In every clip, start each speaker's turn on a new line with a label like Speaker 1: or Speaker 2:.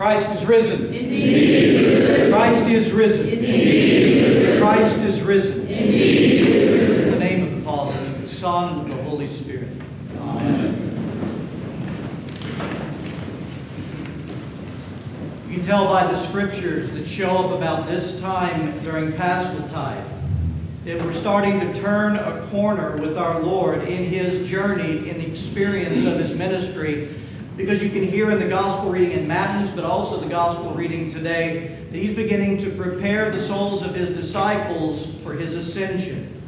Speaker 1: Christ is risen.
Speaker 2: Indeed.
Speaker 1: Christ is risen.
Speaker 2: Indeed.
Speaker 1: Christ is risen.
Speaker 2: Indeed.
Speaker 1: In the name of the Father, and of the Son, and of the Holy Spirit.
Speaker 2: Amen.
Speaker 1: You can tell by the scriptures that show up about this time during Paschal Tide that we're starting to turn a corner with our Lord in his journey, in the experience of his ministry. Because you can hear in the gospel reading in Matins, but also the gospel reading today, that he's beginning to prepare the souls of his disciples for his ascension.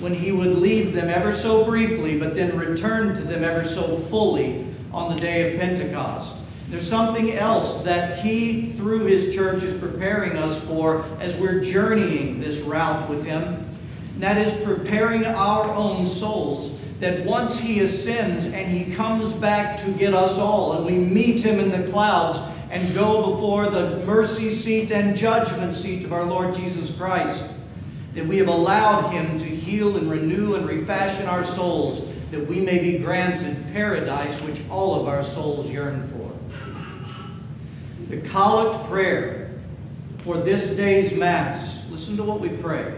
Speaker 1: When he would leave them ever so briefly, but then return to them ever so fully on the day of Pentecost. There's something else that he, through his church, is preparing us for as we're journeying this route with him. That is preparing our own souls that once he ascends and he comes back to get us all, and we meet him in the clouds and go before the mercy seat and judgment seat of our Lord Jesus Christ, that we have allowed him to heal and renew and refashion our souls, that we may be granted paradise which all of our souls yearn for. The collect prayer for this day's Mass. Listen to what we pray.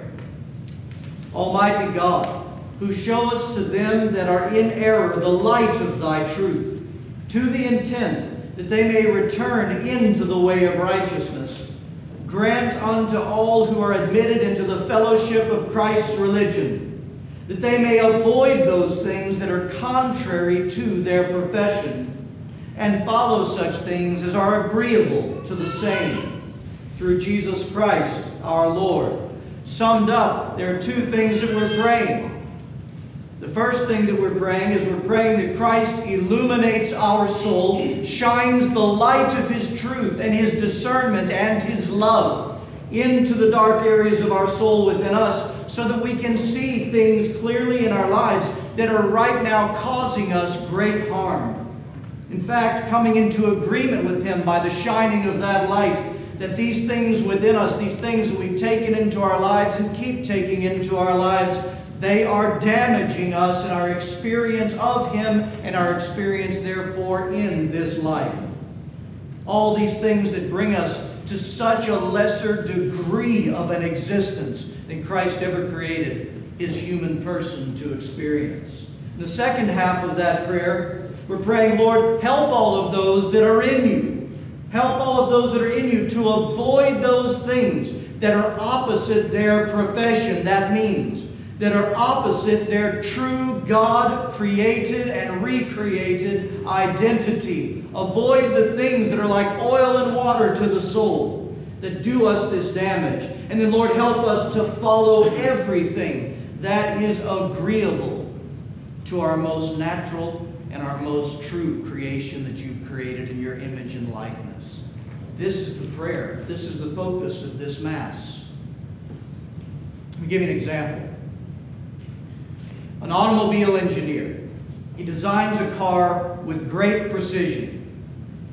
Speaker 1: Almighty God, who showest to them that are in error the light of thy truth, to the intent that they may return into the way of righteousness, grant unto all who are admitted into the fellowship of Christ's religion, that they may avoid those things that are contrary to their profession, and follow such things as are agreeable to the same, through Jesus Christ our Lord. Summed up, there are two things that we're praying. The first thing that we're praying is we're praying that Christ illuminates our soul, shines the light of His truth and His discernment and His love into the dark areas of our soul within us so that we can see things clearly in our lives that are right now causing us great harm. In fact, coming into agreement with Him by the shining of that light, that these things within us, these things we've taken into our lives and keep taking into our lives, they are damaging us in our experience of Him and our experience, therefore, in this life. All these things that bring us to such a lesser degree of an existence than Christ ever created His human person to experience. The second half of that prayer, we're praying, Lord, help all of those that are in you. Help all of those that are in you to avoid those things that are opposite their profession. That means that are opposite their true God created and recreated identity. Avoid the things that are like oil and water to the soul that do us this damage. And then, Lord, help us to follow everything that is agreeable to our most natural and our most true creation that you've created in your image and likeness. This is the prayer. This is the focus of this Mass. Let me give you an example. An automobile engineer. He designs a car with great precision.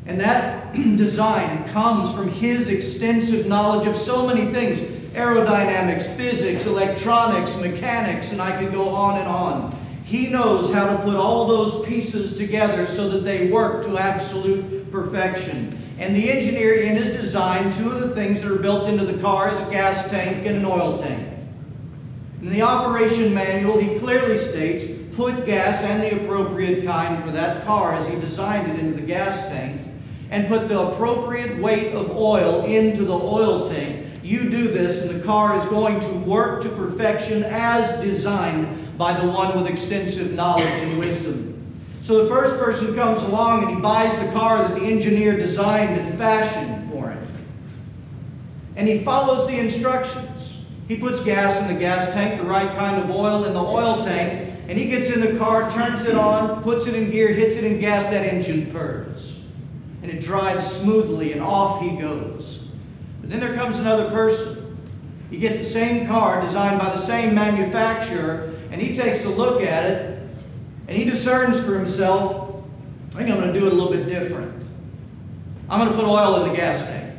Speaker 1: And that design comes from his extensive knowledge of so many things aerodynamics, physics, electronics, mechanics, and I could go on and on. He knows how to put all those pieces together so that they work to absolute perfection. And the engineer in his design, two of the things that are built into the car is a gas tank and an oil tank. In the operation manual, he clearly states put gas and the appropriate kind for that car as he designed it into the gas tank, and put the appropriate weight of oil into the oil tank. You do this, and the car is going to work to perfection as designed by the one with extensive knowledge and wisdom. So the first person comes along and he buys the car that the engineer designed and fashioned for him. And he follows the instructions. He puts gas in the gas tank, the right kind of oil in the oil tank, and he gets in the car, turns it on, puts it in gear, hits it in gas, that engine purrs. And it drives smoothly, and off he goes. Then there comes another person. He gets the same car designed by the same manufacturer, and he takes a look at it and he discerns for himself, I think I'm going to do it a little bit different. I'm going to put oil in the gas tank.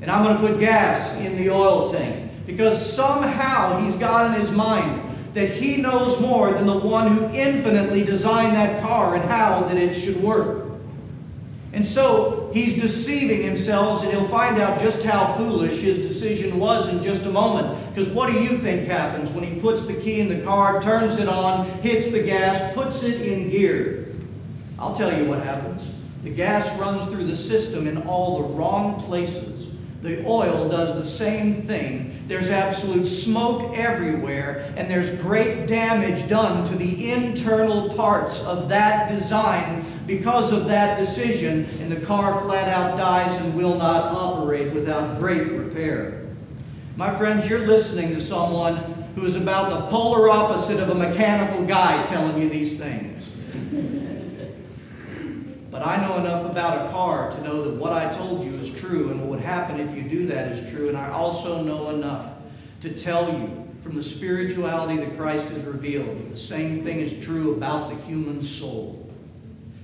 Speaker 1: And I'm going to put gas in the oil tank. Because somehow he's got in his mind that he knows more than the one who infinitely designed that car and how that it should work. And so he's deceiving himself, and he'll find out just how foolish his decision was in just a moment. Because what do you think happens when he puts the key in the car, turns it on, hits the gas, puts it in gear? I'll tell you what happens. The gas runs through the system in all the wrong places. The oil does the same thing. There's absolute smoke everywhere, and there's great damage done to the internal parts of that design because of that decision, and the car flat out dies and will not operate without great repair. My friends, you're listening to someone who is about the polar opposite of a mechanical guy telling you these things. But I know enough about a car to know that what I told you is true and what would happen if you do that is true. And I also know enough to tell you from the spirituality that Christ has revealed that the same thing is true about the human soul.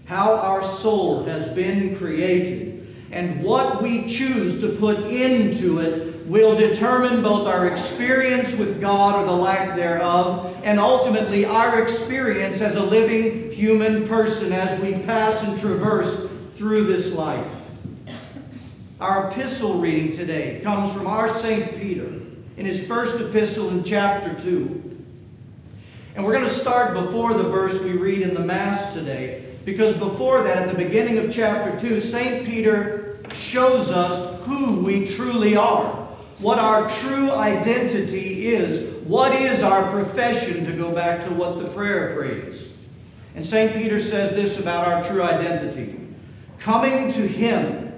Speaker 1: How our soul has been created and what we choose to put into it will determine both our experience with God or the lack thereof, and ultimately our experience as a living human person as we pass and traverse through this life. Our epistle reading today comes from our St. Peter in his first epistle in chapter 2. And we're going to start before the verse we read in the Mass today, because before that, at the beginning of chapter 2, St. Peter shows us who we truly are what our true identity is. What is our profession, to go back to what the prayer prays. And St. Peter says this about our true identity coming to Him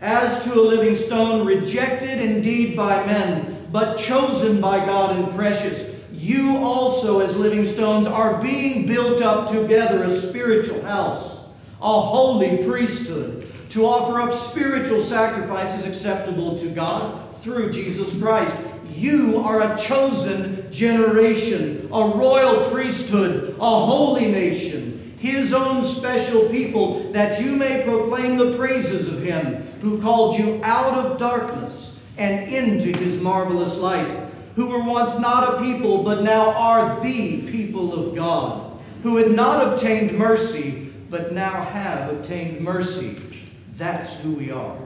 Speaker 1: as to a living stone, rejected indeed by men, but chosen by God and precious. You also, as living stones, are being built up together a spiritual house, a holy priesthood, to offer up spiritual sacrifices acceptable to God through Jesus Christ. You are a chosen generation, a royal priesthood, a holy nation, his own special people, that you may proclaim the praises of him who called you out of darkness and into his marvelous light, who were once not a people, but now are the people of God, who had not obtained mercy, but now have obtained mercy. That's who we are.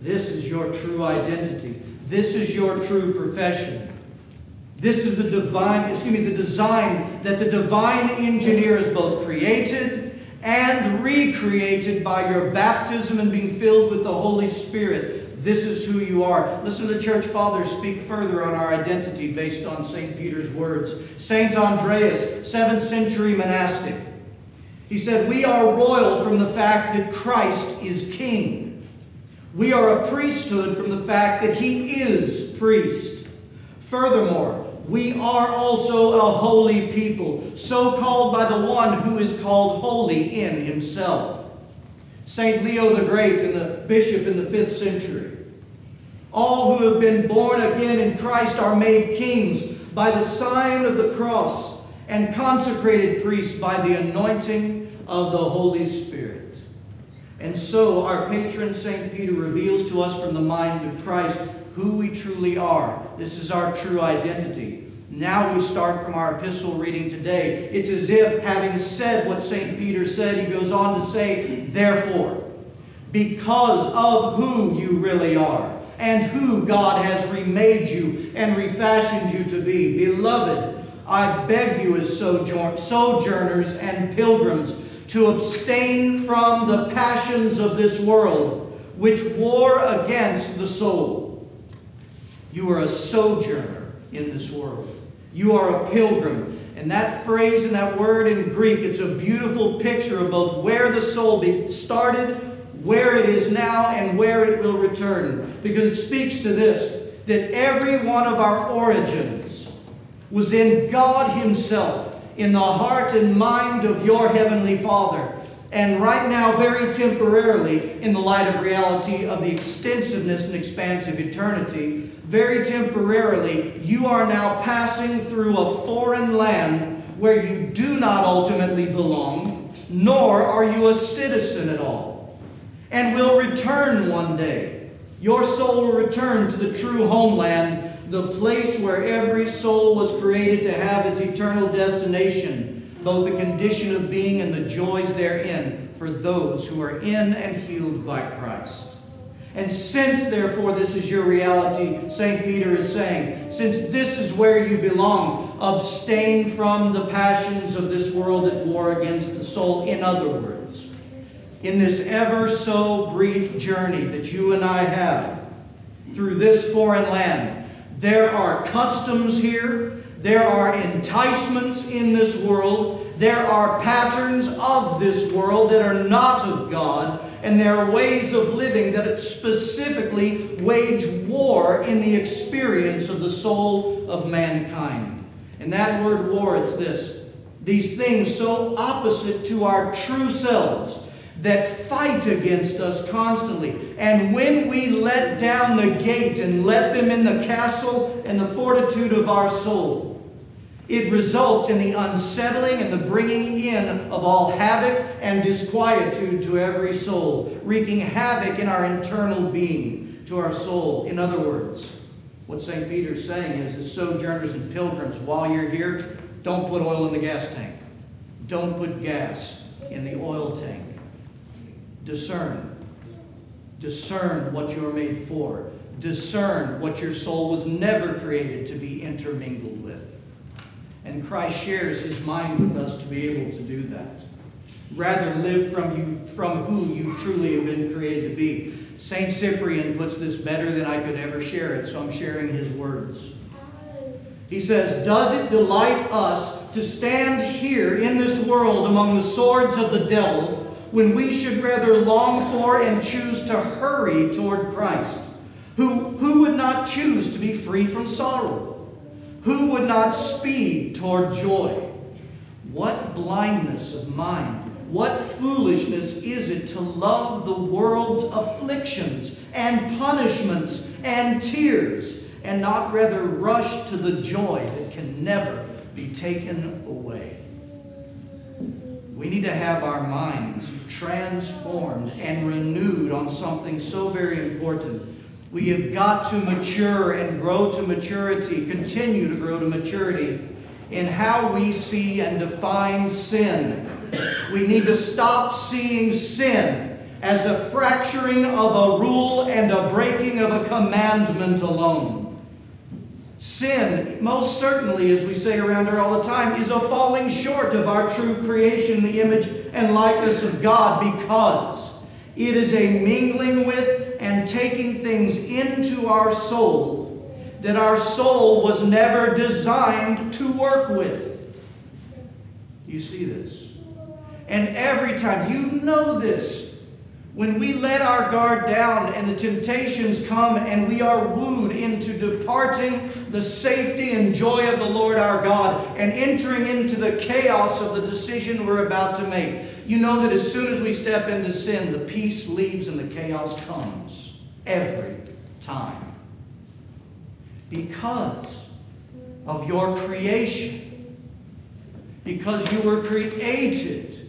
Speaker 1: This is your true identity. This is your true profession. This is the divine, excuse me, the design that the divine engineer has both created and recreated by your baptism and being filled with the Holy Spirit. This is who you are. Listen to the church fathers speak further on our identity based on St. Peter's words. St. Andreas, 7th century monastic, he said, We are royal from the fact that Christ is king. We are a priesthood from the fact that he is priest. Furthermore, we are also a holy people, so called by the one who is called holy in himself. St. Leo the Great and the bishop in the 5th century. All who have been born again in Christ are made kings by the sign of the cross and consecrated priests by the anointing of the Holy Spirit. And so our patron St. Peter reveals to us from the mind of Christ who we truly are. This is our true identity. Now we start from our epistle reading today. It's as if, having said what St. Peter said, he goes on to say, Therefore, because of who you really are, and who God has remade you and refashioned you to be, beloved, I beg you as sojourners and pilgrims to abstain from the passions of this world, which war against the soul. You are a sojourner in this world. You are a pilgrim. And that phrase and that word in Greek, it's a beautiful picture of both where the soul started, where it is now, and where it will return. Because it speaks to this that every one of our origins was in God Himself in the heart and mind of your Heavenly Father. And right now, very temporarily, in the light of reality of the extensiveness and expanse of eternity, very temporarily, you are now passing through a foreign land where you do not ultimately belong, nor are you a citizen at all, and will return one day. Your soul will return to the true homeland the place where every soul was created to have its eternal destination, both the condition of being and the joys therein, for those who are in and healed by Christ. And since, therefore, this is your reality, St. Peter is saying, since this is where you belong, abstain from the passions of this world at war against the soul. In other words, in this ever so brief journey that you and I have through this foreign land, there are customs here, there are enticements in this world, there are patterns of this world that are not of God, and there are ways of living that specifically wage war in the experience of the soul of mankind. And that word war, it's this. These things so opposite to our true selves that fight against us constantly. And when we let down the gate and let them in the castle and the fortitude of our soul, it results in the unsettling and the bringing in of all havoc and disquietude to every soul, wreaking havoc in our internal being, to our soul. In other words, what St. Peter's saying is, as sojourners and pilgrims, while you're here, don't put oil in the gas tank. Don't put gas in the oil tank. Discern. Discern what you're made for. Discern what your soul was never created to be intermingled with. And Christ shares his mind with us to be able to do that. Rather, live from, you, from who you truly have been created to be. St. Cyprian puts this better than I could ever share it, so I'm sharing his words. He says, Does it delight us to stand here in this world among the swords of the devil when we should rather long for and choose to hurry toward Christ? Who, who would not choose to be free from sorrow? Who would not speed toward joy? What blindness of mind, what foolishness is it to love the world's afflictions and punishments and tears, and not rather rush to the joy that can never be taken away? We need to have our minds transformed and renewed on something so very important we have got to mature and grow to maturity, continue to grow to maturity in how we see and define sin. We need to stop seeing sin as a fracturing of a rule and a breaking of a commandment alone. Sin, most certainly, as we say around here all the time, is a falling short of our true creation, the image and likeness of God, because it is a mingling with and taking things into our soul that our soul was never designed to work with. You see this? And every time, you know this, when we let our guard down and the temptations come and we are wooed into departing the safety and joy of the Lord our God and entering into the chaos of the decision we're about to make, you know that as soon as we step into sin, the peace leaves and the chaos comes every time. Because of your creation, because you were created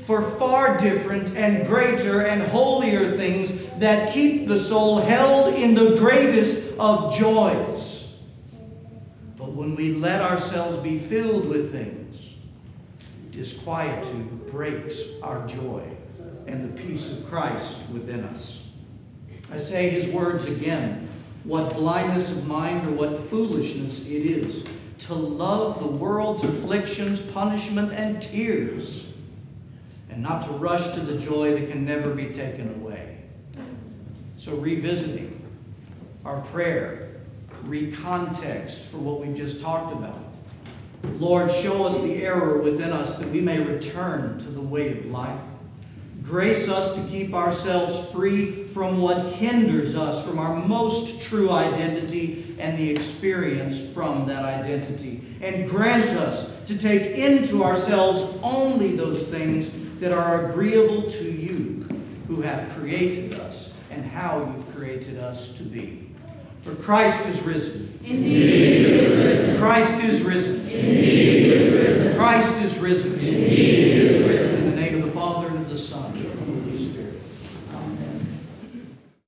Speaker 1: for far different and greater and holier things that keep the soul held in the greatest of joys. But when we let ourselves be filled with things, disquietude breaks our joy and the peace of Christ within us. I say his words again. What blindness of mind or what foolishness it is to love the world's afflictions, punishment, and tears and not to rush to the joy that can never be taken away. So, revisiting our prayer, recontext for what we've just talked about. Lord, show us the error within us that we may return to the way of life. Grace us to keep ourselves free from what hinders us from our most true identity and the experience from that identity. And grant us to take into ourselves only those things that are agreeable to you who have created us and how you've created us to be. For Christ is risen.
Speaker 2: Indeed is risen.
Speaker 1: Christ is risen.
Speaker 2: Indeed.
Speaker 1: Christ is risen.
Speaker 2: Indeed is risen.